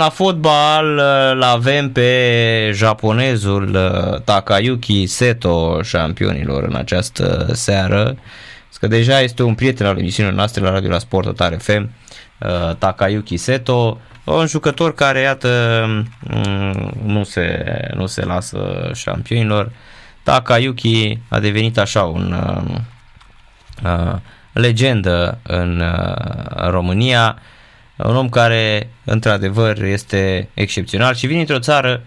La fotbal îl avem pe japonezul uh, Takayuki Seto, șampionilor în această seară. Că deja este un prieten al emisiunii noastre la Radio la Sport Total FM, uh, Takayuki Seto, un jucător care, iată, mm, nu se, nu se lasă șampionilor. Takayuki a devenit așa un uh, uh, legendă în uh, România, un om care într-adevăr este excepțional și vine într-o țară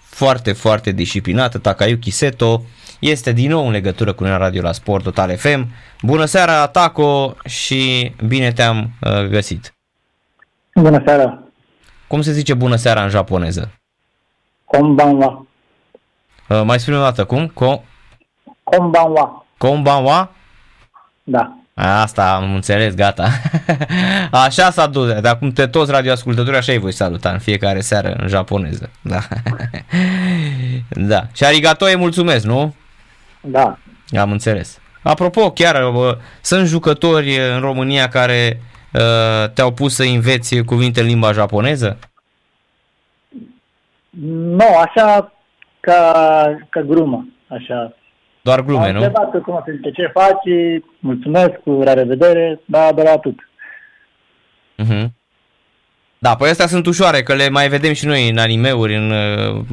foarte, foarte disciplinată, Takayuki Seto, este din nou în legătură cu Radio la Sport Total FM. Bună seara, Taco, și bine te-am uh, găsit. Bună seara. Cum se zice bună seara în japoneză? Konbanwa. Uh, mai spune o dată, cum? Ko- Konbanwa. Konbanwa? Da. Asta am înțeles, gata. Așa s-a dus, de acum te toți radioascultătorii așa îi voi saluta în fiecare seară în japoneză. Da. da. Și arigato e mulțumesc, nu? Da. Am înțeles. Apropo, chiar uh, sunt jucători în România care uh, te-au pus să înveți cuvinte în limba japoneză? Nu, așa ca, ca grumă, așa. Doar glume, Am nu? întrebat cum se zice, ce faci, mulțumesc, cu la revedere, da, de la atât. Uh-huh. Da, păi astea sunt ușoare, că le mai vedem și noi în animeuri, în, uh,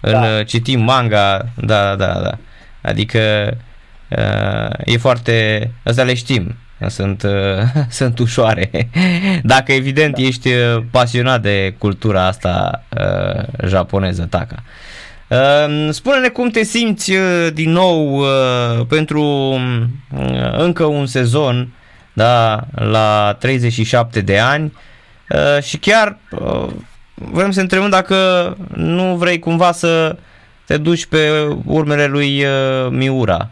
în Da. da. citim manga, da, da, da. Adică uh, e foarte, astea le știm, sunt, uh, sunt ușoare. Dacă evident Da. ești uh, pasionat de cultura asta uh, japoneză, taka. Uh, Spune-ne cum te simți uh, din nou uh, pentru uh, încă un sezon da, la 37 de ani uh, și chiar uh, vrem să întrebăm dacă nu vrei cumva să te duci pe urmele lui uh, Miura.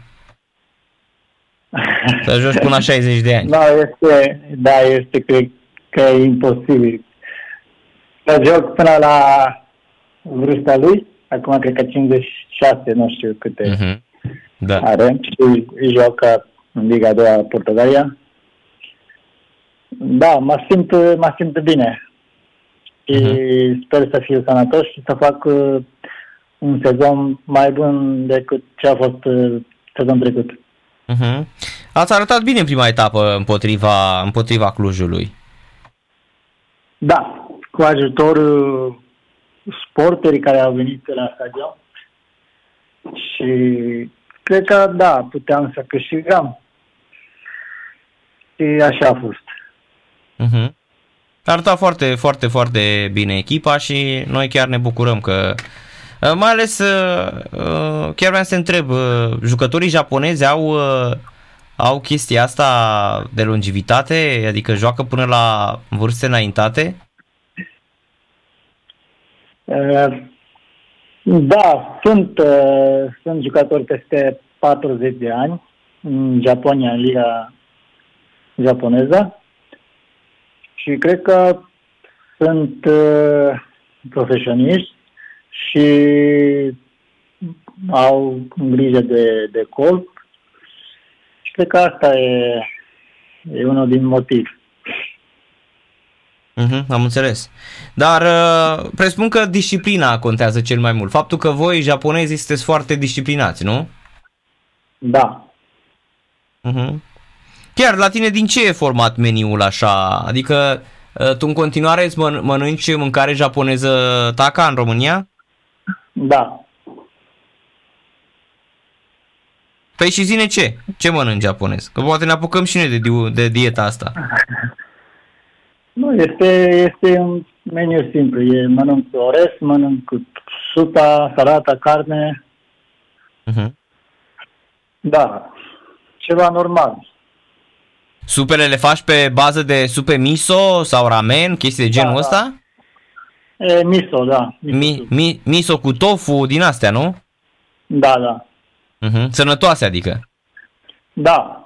Să joci până la 60 de ani. Da, este, da, este, cred că e imposibil. Să joc până la vârsta lui, acum cred că 56, nu știu câte Uh-huh. Da. are și joacă în Liga 2 a Portugalia. Da, mă simt, mă simt bine. Și Mhm. sper să fiu sănătos și să fac uh, un sezon mai bun decât ce a fost uh, sezon trecut. Uh-huh. Ați arătat bine în prima etapă împotriva, împotriva Clujului. Da, cu ajutorul sporterii care au venit la stadion și cred că da, puteam să câștigăm. Și așa a fost. Uh-huh. A arătat foarte, foarte, foarte bine echipa și noi chiar ne bucurăm că uh, mai ales uh, uh, chiar vreau să te întreb, uh, jucătorii japonezi au uh, au chestia asta de longevitate, adică joacă până la vârste înaintate? Uh, Da, sunt, uh, sunt jucători peste 40 de ani în Japonia, în Liga japoneză și cred că sunt uh, profesioniști și au grijă de, de corp și cred că asta e, e unul din motiv. Uh-huh, am înțeles. Dar uh, presupun că disciplina contează cel mai mult. Faptul că voi, japonezii, sunteți foarte disciplinați, nu? Da, Uh-huh. Chiar la tine din ce e format meniul așa? Adică uh, tu în continuare îți măn- mănânci mâncare japoneză taca în România? da. Păi și zine ce? Ce mănânci japonez? Că poate ne apucăm și noi de, di- de dieta asta. Nu, este, este un meniu simplu. E, mănânc orez, mănânc cu supa, salata, carne. Uh-huh. Da, ceva normal. Supele le faci pe bază de supe miso sau ramen, chestii de genul Da, da. ăsta? E miso, da. Miso Mi, soup. mi, miso cu tofu din astea, nu? Da, da. Uh-huh. Sănătoase, adică. Da.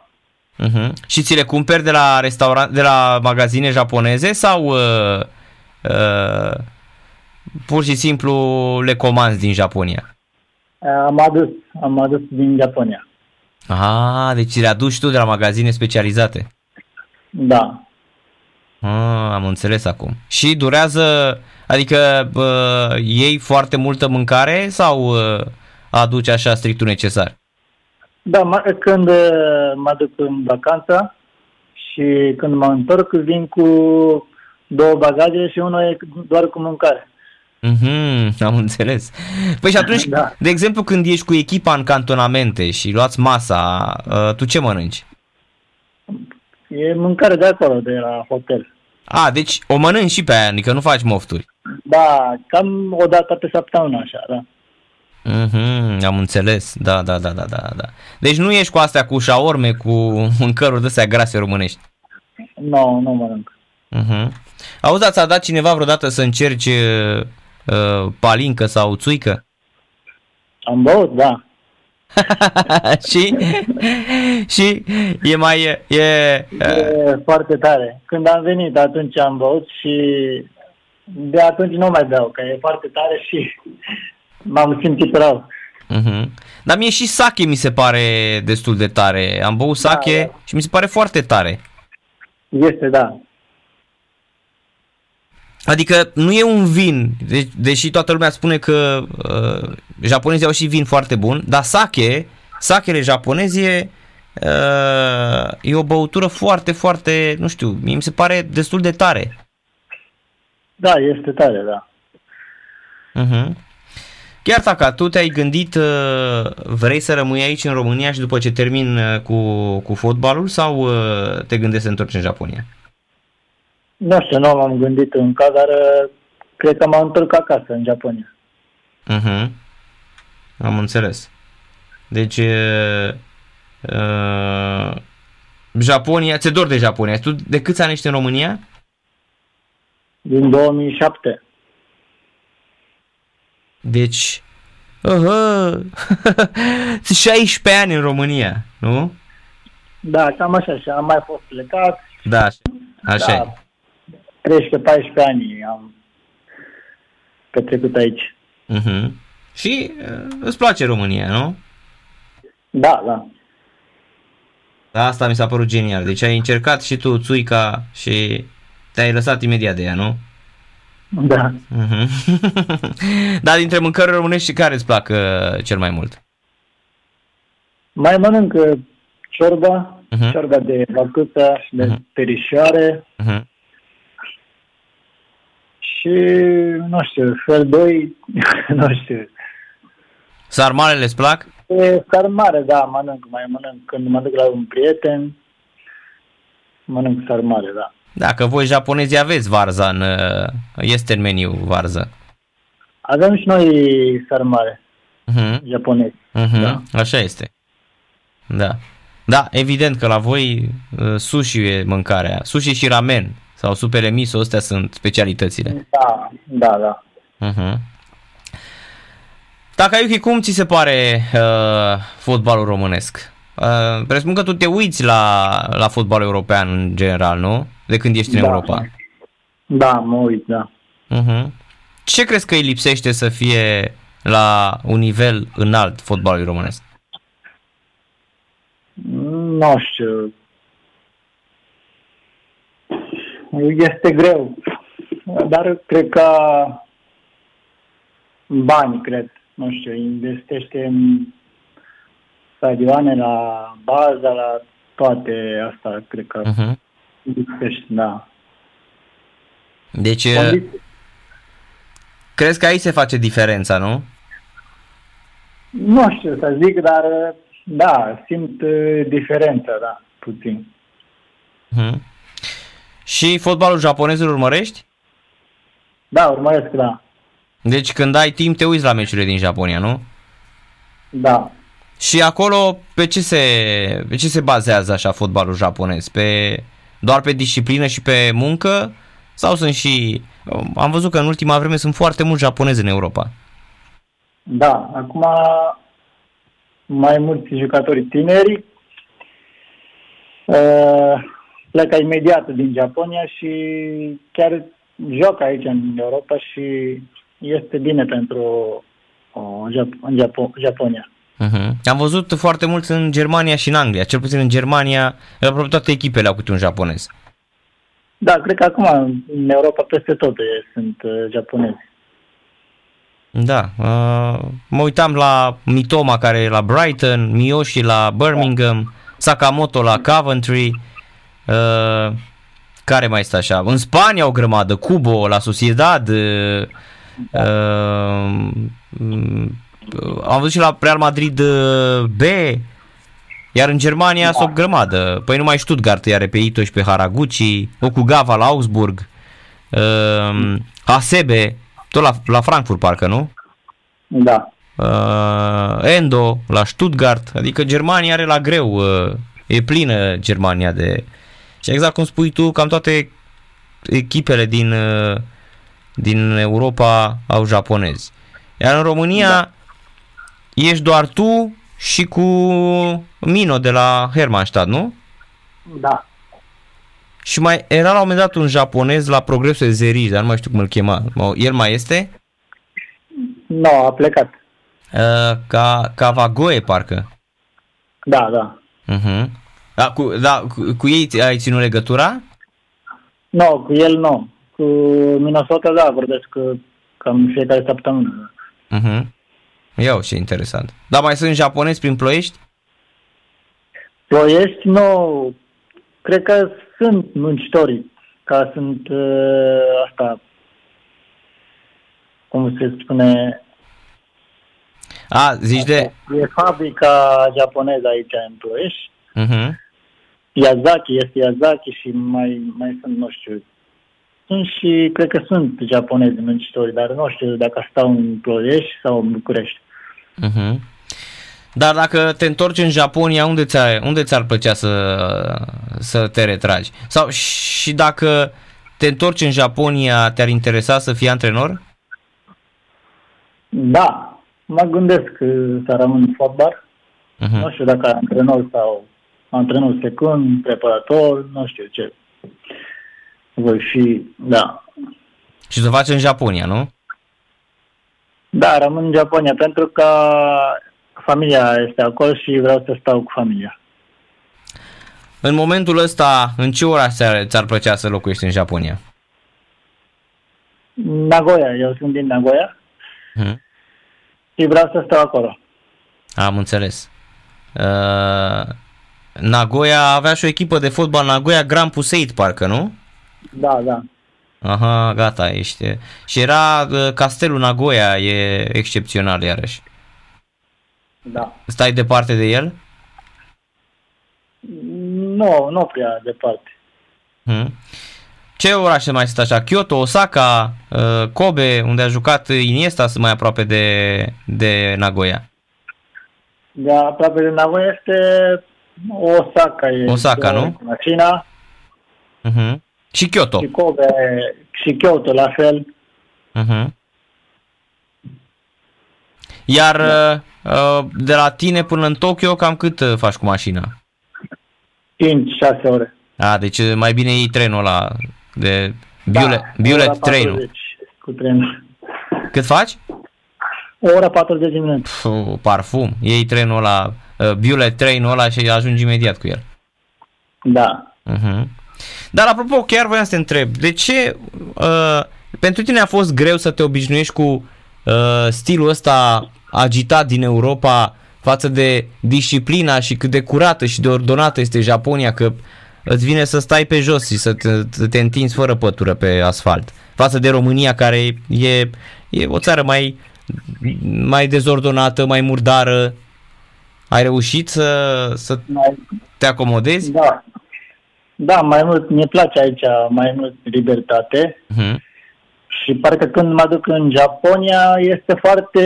Uh-huh. Și ți le cumperi de la restaurant, de la magazine japoneze sau uh, uh, pur și simplu le comanzi din Japonia? Am adus, am adus din Japonia. Ah, deci le aduci tu de la magazine specializate. Da. Ah, am înțeles acum. Și durează Adică uh, iei foarte multă mâncare sau uh, aduci așa strictul necesar? Da, m- când uh, mă duc în vacanță și când mă întorc vin cu două bagaje și unul e doar cu mâncare. Mhm, am înțeles. Păi și atunci, Da. de exemplu, când ești cu echipa în cantonamente și luați masa, uh, tu ce mănânci? E mâncare de acolo, de la hotel. A, deci o mănânci și pe aia, adică nu faci mofturi. Da, cam o dată pe săptămână așa, da. Mhm, am înțeles. Da, da, da, da, da, da. Deci nu ești cu astea cu șaorme, cu mâncăruri de astea grase românești. Nu, nu mănânc. Mhm. Auzi, dar ți-a dat cineva vreodată să încerci uh, uh, palincă sau țuică? Am băut, da. și, și e mai... E, e, uh, E foarte tare. Când am venit, atunci am băut și de atunci nu mai beau, că e foarte tare și m-am simțit rău. uh-huh. Dar mie și sake mi se pare destul de tare. Am băut sake da. și mi se pare foarte tare. Este, da. Adică nu e un vin, de- deși toată lumea spune că uh, japonezii au și vin foarte bun, dar sake, sakele japonezi e, uh, e o băutură foarte, foarte, nu știu, mie mi se pare destul de tare. Da, este tare, da. Uh-huh. Chiar Taka, tu te-ai gândit, uh, vrei să rămâi aici în România și după ce termin uh, cu, cu fotbalul sau uh, te gândești să întorci în Japonia? Nu știu, nu m-am gândit încă, dar uh, cred că mă întorc acasă, în Japonia. Uh-huh. Am înțeles. Deci, uh, uh, Japonia, ți-e dor de Japonia. Tu de câți ani ești în România? Din 2007. Deci, uh, 16 ani în România, nu? Da, cam așa și am mai fost plecat. Da, așa, așa e. da, 13-14 ani am petrecut aici. Uh-huh. Și uh, îți place România, nu? Da, da. Da, asta mi s-a părut genial. Deci ai încercat și tu țuica și te-ai lăsat imediat de ea, nu? Da. Uh-huh. Dar dintre mâncări românești care îți plac uh, cel mai mult? Mai mănânc uh, ciorba, Mhm. ciorba de vacuță și de Mhm. perișoare Uh-huh. și, nu știu, fel 2, nu știu. Sarmalele îți plac? E sarmare, da, mănânc, mai mănânc când mă duc la un prieten, mănânc sarmare, da. Dacă voi japonezii aveți varza în, uh, este în meniu varză. Avem și noi sarmare, Uh-huh. japonezi. Uh-huh. Da. Așa este. Da. Da, evident că la voi uh, sushi e mâncarea. Sushi și ramen sau supere miso, astea sunt specialitățile. Da, da, da. Uh-huh. Takayuki, cum ți se pare uh, fotbalul românesc? Uh, presupun că tu te uiți la, la fotbalul european în general, nu? De când ești în Da. Europa. Da, mă uit, da. Uh-huh. Ce crezi că îi lipsește să fie la un nivel înalt fotbalului românesc? Nu știu. Este greu. Dar cred că bani, cred. Nu știu, investește în stadioane, la baza, la toate asta, cred că Uh-huh. investește, da. Deci, uh, Condiții- crezi că aici se face diferența, nu? Nu știu să zic, dar da, simt uh, diferența, da, puțin. Uh-huh. Și fotbalul japonez îl urmărești? Da, urmăresc, da. Deci când ai timp te uiți la meciurile din Japonia, nu? Da. Și acolo pe ce se, pe ce se bazează așa fotbalul japonez? Pe, doar pe disciplină și pe muncă? Sau sunt și... Am văzut că în ultima vreme sunt foarte mulți japonezi în Europa. Da, acum mai mulți jucători tineri uh, plecă imediat din Japonia și chiar joacă aici în Europa și este bine pentru uh, Jap- în Japo- Japonia. Uh-huh. Am văzut foarte mulți în Germania și în Anglia. Cel puțin în Germania, aproape toate echipele au câte un japonez. Da, cred că acum în Europa peste tot e, sunt uh, japonezi. Da, uh, mă uitam la Mitoma care e la Brighton, Miyoshi la Birmingham, Sakamoto la Coventry, uh, care mai este așa? În Spania o grămadă, Cubo la Sociedad, uh, uh, am văzut și la Real Madrid uh, B, iar în Germania da. sunt o grămadă. Păi numai Stuttgart are pe Ito și pe Haraguchi, Okugawa la Augsburg, uh, Hasebe, tot la, la Frankfurt parcă, nu? Da. Uh, Endo la Stuttgart, adică Germania are la greu, uh, e plină Germania de... Și exact cum spui tu, cam toate echipele din, uh, din Europa au japonezi. Iar în România da. Ești doar tu și cu Mino de la Hermannstadt, nu? Da. Și mai era la un moment dat un japonez la Progresul Zeri, dar nu mai știu cum îl chema. El mai este? Nu, no, a plecat. Uh, ca, ca Vagoe, parcă. Da, da. Uh-huh. Da, cu, da, cu, cu ei ai ținut legătura? Nu, no, cu el nu. Cu Minnesota, da, vorbesc cam fiecare săptămână. Uh-huh. Iau, ce interesant. Dar mai sunt japonezi prin Ploiești? Ploiești, nu. Cred că sunt muncitori, ca sunt uh, asta, cum se spune... A, zici de... E fabrica japoneză aici în Ploiești. Uh-huh. Yazaki, este Yazaki și mai, mai sunt, nu știu, sunt și, cred că sunt japonezi muncitori, dar nu știu dacă stau în Ploiești sau în București. Uh-huh. Dar dacă te întorci în Japonia, unde, ți-ar, unde ți-ar plăcea să, să te retragi? Sau și dacă te întorci în Japonia, te-ar interesa să fii antrenor? Da, mă gândesc să rămân în fotbal. Uh-huh. Nu știu dacă antrenor sau antrenor secund, preparator, nu știu ce. Voi fi, da. Și să faci în Japonia, nu? Da, rămân în Japonia pentru că familia este acolo și vreau să stau cu familia. În momentul ăsta, în ce oraș ți-ar plăcea să locuiești în Japonia? Nagoya, eu sunt din Nagoya hmm. și vreau să stau acolo. Am înțeles. Uh, Nagoya avea și o echipă de fotbal Nagoya Grand Puseit, parcă, nu? Da, da. Aha, gata, ești. Și era uh, castelul Nagoya, e excepțional iarăși. Da. Stai departe de el? Nu, nu prea departe. Hmm. Ce orașe mai sunt așa? Kyoto, Osaka, uh, Kobe, unde a jucat Iniesta, sunt mai aproape de, de Nagoya. De aproape de Nagoya este Osaka. E Osaka, nu? China. Uh-huh. Și Kyoto. Și Kobe, și Kyoto la fel. Uh-huh. Iar da. Uh, de la tine până în Tokyo, cam cât uh, faci cu mașina? 5-6 ore. A, deci mai bine iei trenul ăla de Biulet, da, Biulet trenul. cu trenul. Cât faci? O oră 40 de minute. Puh, parfum. Iei trenul ăla, uh, Biulet trenul ăla și ajungi imediat cu el. Da. Uh-huh. Dar apropo, chiar voiam să te întreb, de ce uh, pentru tine a fost greu să te obișnuiești cu uh, stilul ăsta agitat din Europa față de disciplina și cât de curată și de ordonată este Japonia, că îți vine să stai pe jos și să te, să te întinzi fără pătură pe asfalt. Față de România, care e, e o țară mai, mai dezordonată, mai murdară. Ai reușit să, să te acomodezi? Da. Da, mai mult, mi place aici mai mult libertate. Uh-huh. Și parcă când mă duc în Japonia este foarte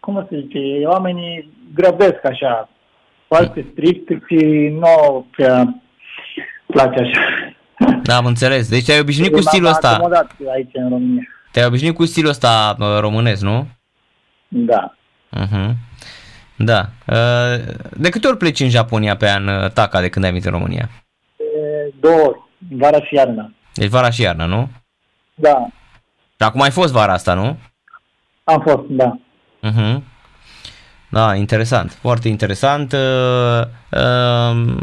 cum să zice, oamenii grăbesc așa, foarte strict și nu prea place așa. Da, am înțeles. Deci te-ai obișnuit cu stilul ăsta. aici în România. Te-ai obișnuit cu stilul ăsta românesc, nu? Da. Uh-huh. Da. Uh, de câte ori pleci în Japonia pe an, uh, Taca, de când ai venit în România? De două ori, vara și iarna. Deci vara și iarna, nu? Da. Dar acum ai fost vara asta, nu? Am fost, da. Uh-huh. Da, interesant, foarte interesant. Uh, uh,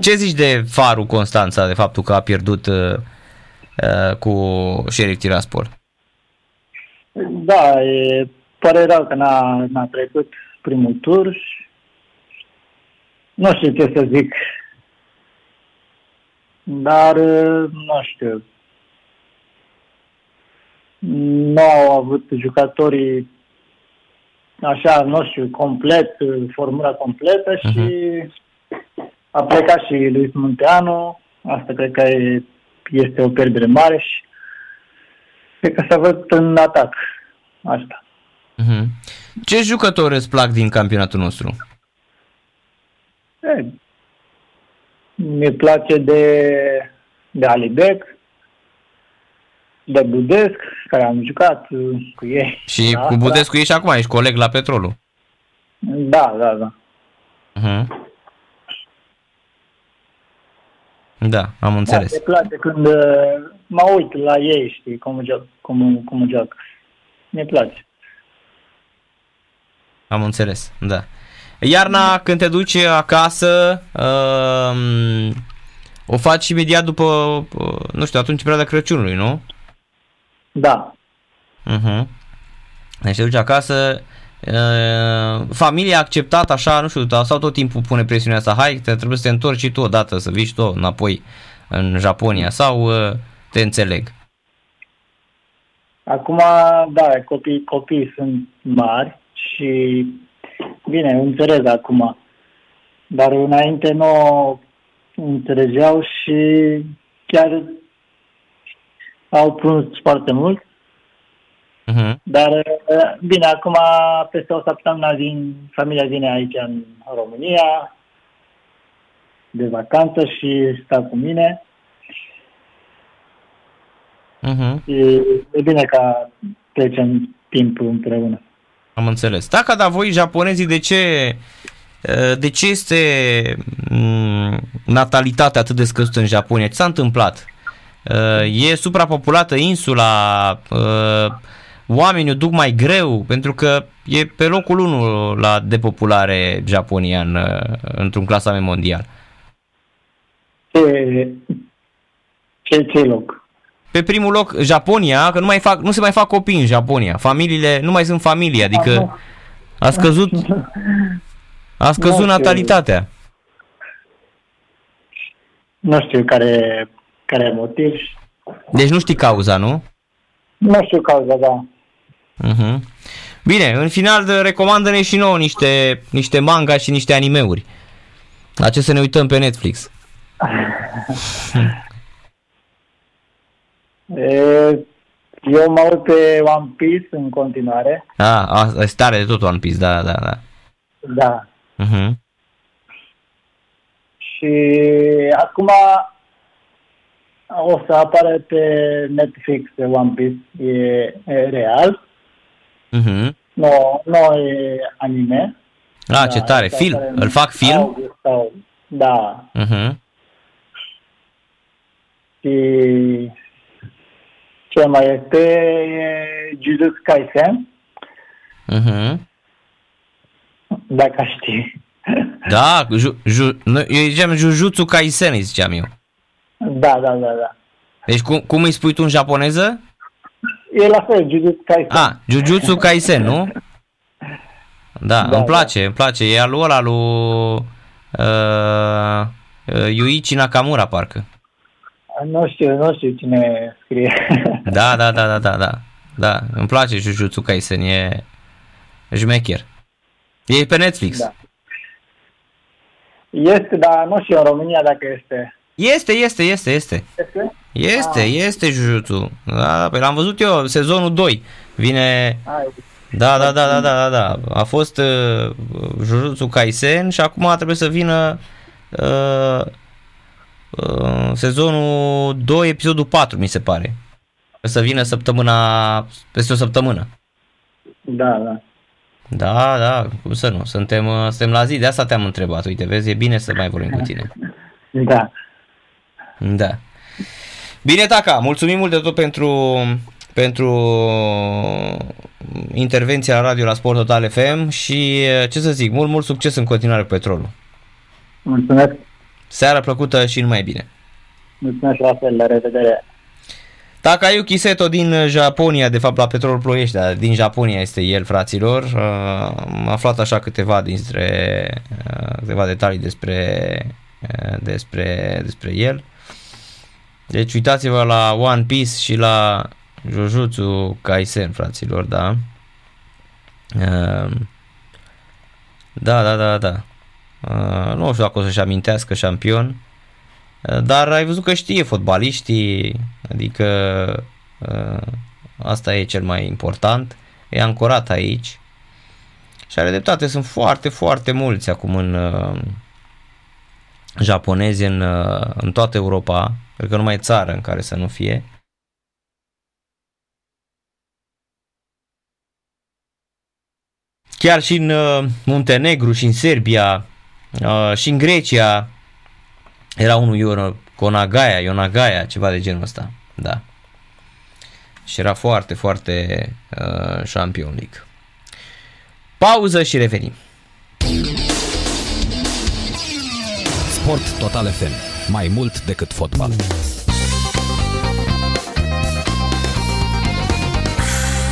Ce zici de farul Constanța, de faptul că a pierdut uh, uh, cu Sheriff Tiraspol? Da, e, pare rău că n-a, n-a trecut primul tur și nu știu ce să zic. Dar, uh, nu știu, nu au avut jucătorii așa, nu știu, complet, formula completă și uh-huh. a plecat și Luis Munteanu. Asta cred că este o pierdere mare și cred că s-a văzut în atac. Asta. Uh-huh. Ce jucători îți plac din campionatul nostru? E, mi place de, de Alibec, de Budesc, care am jucat cu ei. Și da, cu Budescu da. ești acum, ești coleg la Petrolul. Da, da, da. Uh-huh. Da, am înțeles. Da, mi place când uh, mă uit la ei, știi, cum, joc, cum, cum joc. Mi place. Am înțeles, da. Iarna, când te duci acasă, uh, o faci imediat după, uh, nu știu, atunci perioada Crăciunului, nu? Da. Uh-huh. Deci te duci acasă, uh, familia a acceptat așa, nu știu, sau tot timpul pune presiunea asta, hai, te trebuie să te întorci și tu odată, să vii și tu înapoi în Japonia, sau uh, te înțeleg? Acum, da, copii, copii sunt mari și, bine, înțeleg acum, dar înainte nu înțelegeau și chiar au plâns foarte mult. Uh-huh. Dar, uh, bine, acum peste o săptămână din familia vine aici în România de vacanță și sta cu mine. Uh-huh. E, e bine ca trecem timpul împreună. Am înțeles. Dacă da, voi japonezii, de ce uh, de ce este mm, natalitatea atât de scăzută în Japonia? Ce s-a întâmplat? Uh, e suprapopulată insula, uh, oamenii o duc mai greu, pentru că e pe locul 1 la depopulare Japonia în, uh, într-un clasament mondial. Ce, ce, ce loc? Pe primul loc Japonia, că nu, mai fac, nu se mai fac copii în Japonia. Familiile nu mai sunt familie, adică a scăzut a scăzut natalitatea. Nu știu care care e motiv. Deci nu știi cauza, nu? Nu știu cauza, da. Uh-huh. Bine, în final recomandă-ne și nouă niște, niște manga și niște animeuri. La ce să ne uităm pe Netflix? e, eu mă uit pe One Piece în continuare. Ah, a, e stare de tot One Piece, da, da, da. Da. Uh-huh. Și acum o să apară pe Netflix pe One Piece, e, e real. Uh-huh. Nu, nu e anime. Ah, da, ce tare, film, îl fac film? sau, da. Uh-huh. Și ce mai este e Jujutsu Kaisen. Uh-huh. Dacă știi. Da, ju, ju, eu ziceam Jujutsu Kaisen, ziceam eu. Da, da, da, da. Deci cum, cum îi spui tu în japoneză? E la fel, Jujutsu Kaisen. Ah, Jujutsu Kaisen, nu? Da, da îmi place, da. îmi place. E al ăla lui uh, uh, Yuichi Nakamura, parcă. Nu știu, nu știu cine scrie. Da, da, da, da, da, da. Da, îmi place Jujutsu Kaisen, e jmecher. E pe Netflix. Da. Este, dar nu știu în România dacă este. Este, este, este, este. Este? Este, ah. este Jujutsu. Da, pe l-am văzut eu, sezonul 2. Vine... Da, da, da, da, da, da, da. A fost uh, Jujutsu Kaisen și acum trebuie să vină uh, uh, sezonul 2, episodul 4, mi se pare. Să vină săptămâna, peste o săptămână. Da, da. Da, da, cum să nu, suntem, uh, suntem la zi, de asta te-am întrebat, uite, vezi, e bine să mai vorbim cu tine. Da. Da. Bine, Taca, mulțumim mult de tot pentru, pentru intervenția la radio la Sport Total FM și ce să zic, mult, mult succes în continuare cu petrolul. Mulțumesc. Seara plăcută și numai bine. Mulțumesc la fel, la revedere. Takayuki Seto din Japonia, de fapt la Petrol Ploiești, dar din Japonia este el, fraților. Uh, am aflat așa câteva dintre uh, câteva detalii despre, uh, despre, despre el. Deci uitați-vă la One Piece și la Jujutsu Kaisen, fraților, da. Da, da, da, da. Nu știu dacă o să-și amintească șampion, dar ai văzut că știe fotbaliștii, adică asta e cel mai important, e ancorat aici și are dreptate, sunt foarte, foarte mulți acum în japonezi în, în toată Europa, cred că nu mai e țară în care să nu fie. Chiar și în Muntenegru și în Serbia și în Grecia era unul Ion, Conagaia, Ionagaia, ceva de genul ăsta. Da. Și era foarte, foarte uh, Champion League. Pauză și revenim. Sport Total FM. Mai mult decât fotbal.